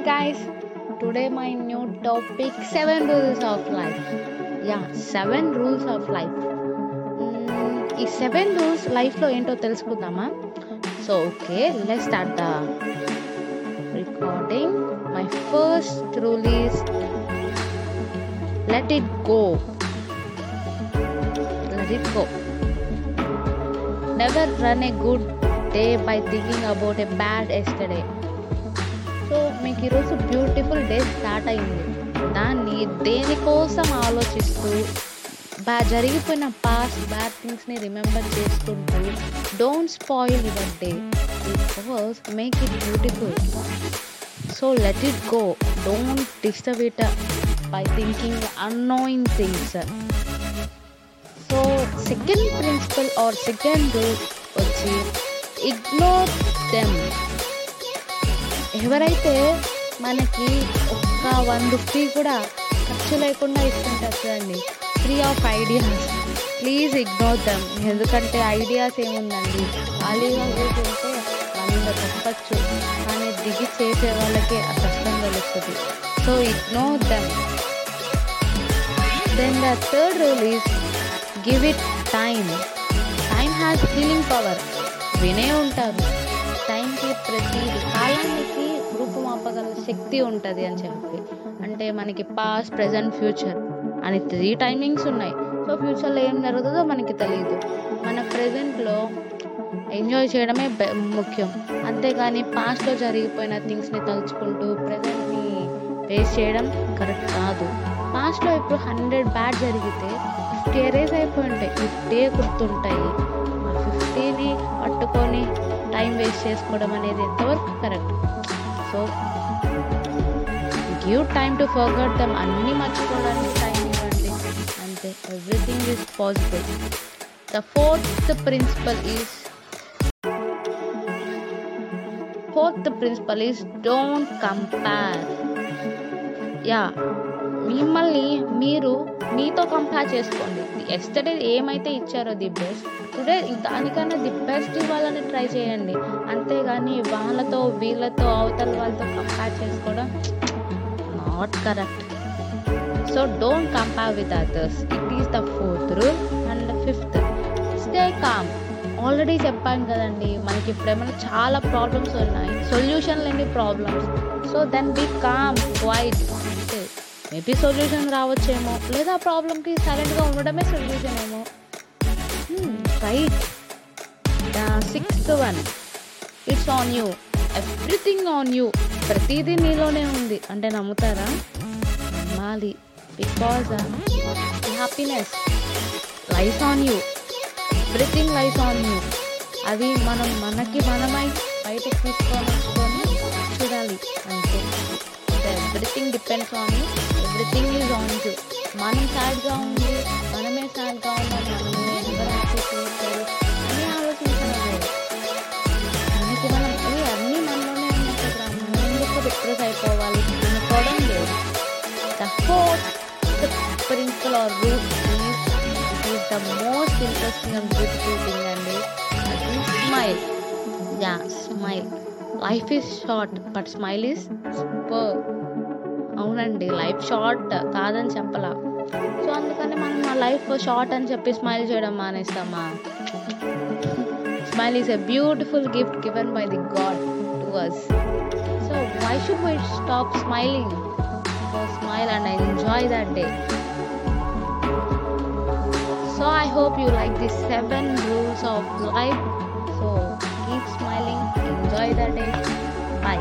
guys, today my new topic 7 rules of life. Yeah, 7 rules of life. మ్మ్, ఈ seven rules లైఫ్లో ఏంటో తెలుసుకుందామా? So okay let start the recording my first rule is let it go let it go never run a good day by thinking about a bad yesterday so మీకు ఈరోజు beautiful day start అయింది. దాన్ని దేనికోసం ఆలోచిస్తూ బా జరిగిపోయిన past bad థింగ్స్ని remember చేసుకుంటూ don't spoil your day because make it beautiful so let it go don't disturb it by thinking annoying things so second principle or second rule వచ్చి ignore them ఎవరైతే మనకి ఒక్క వన్ రూపీ కూడా ఖర్చు లేకుండా ఇస్తుంటారు చూడండి free of ideas please ignore them ఎందుకంటే ఐడియాస్ ఏముందండి? ఖాళీగా కూర్చుంటే వంద చెప్పచ్చు కానీ దిగి చేసే వాళ్ళకే ఆ కష్టం తెలుస్తుంది so ignore them then the third rule is give it time time has healing power వినే ఉంటారు. టైంకి ప్రతి కాలానికి రూపుమాపగల శక్తి ఉంటుంది అని చెప్పి. అంటే మనకి పాస్ట్ ప్రజెంట్ ఫ్యూచర్ అని త్రీ టైమింగ్స్ ఉన్నాయి. సో ఫ్యూచర్లో ఏం జరుగుతుందో మనకి తెలియదు మన ప్రజెంట్లో ఎంజాయ్ చేయడమే బె- ముఖ్యం. అంతేగాని పాస్ట్లో జరిగిపోయిన థింగ్స్ని తలుచుకుంటూ ప్రజెంట్ని ఫేస్ చేయడం కరెక్ట్ కాదు. పాస్ట్లో ఇప్పుడు హండ్రెడ్ బ్యాడ్ జరిగితే ఫిఫ్టీ ఎరేస్ అయిపోయి ఉంటాయి. ఫిఫ్టీ గుర్తుంటాయి. ఆ ఫిఫ్టీని పట్టుకొని టైం వేస్ట్ చేసుకోవడం అనేది ఎంతవరకు correct so give time to forget them అన్నీ మర్చిపోవడానికి టైం ఇవ్వండి అంతే everything is possible the fourth principle is fourth principle is don't compare yeah మిమ్మల్ని మీరు మీతో కంపేర్ చేసుకోండి. ఎస్టర్డే ఏమైతే ఇచ్చారో ది బెస్ట్. టుడే దానికన్నా ది బెస్ట్ ఇవ్వాలని ట్రై చేయండి. అంతేగాని వాళ్ళతో వీళ్ళతో అవతల వాళ్ళతో కంపేర్ చేసుకోవడం not correct so don't compare with others it is the fourth rule and fifth stay calm already చెప్పాను కదండి మనకి ఇప్పుడు ఏమైనా చాలా ప్రాబ్లమ్స్ ఉన్నాయి. సొల్యూషన్ లేని problems so then be calm quiet అంటే మేబీ సొల్యూషన్ రావచ్చేమో. లేదా ప్రాబ్లమ్కి సైలెంట్గా ఉండడమే సొల్యూషన్ ఏమో. Right sixth one it's on you everything on you ప్రతిదీ నీలోనే ఉంది. అంటే నమ్ముతారా? నమ్మాలి. Because happiness life on you everything life on you అది మనం మనకి మనమై బయటకు తీసుకొని చూడాలి. Everything depends on you everything is on you మనం సాడ్గా ఉంది మనమే సాడ్గా ఉన్నాం మనమే ఎవరు హ్యాపీ చేయట్లేదు అని ఆలోచించడం. మనకి మనం ఏ అన్నీ మనలోనే ఉన్నాయి మనం ఎందుకు డిప్రెస్ అయిపోవాలి? అనుకోవడం లేదు. The principle or root is is the most interesting and beautiful thing అండి అది smile yeah smile life is short but smile is super అవునండి లైఫ్ షార్ట్ కాదని చెప్పలా. సో అందుకని మనం మా లైఫ్ షార్ట్ అని చెప్పి స్మైల్ చేయడం మానేస్తామా? Smile is a beautiful gift given by the god to us so why should why stop smiling? So smile and enjoy that day. So I hope you like the seven rules of life. So keep smiling enjoy the day. Bye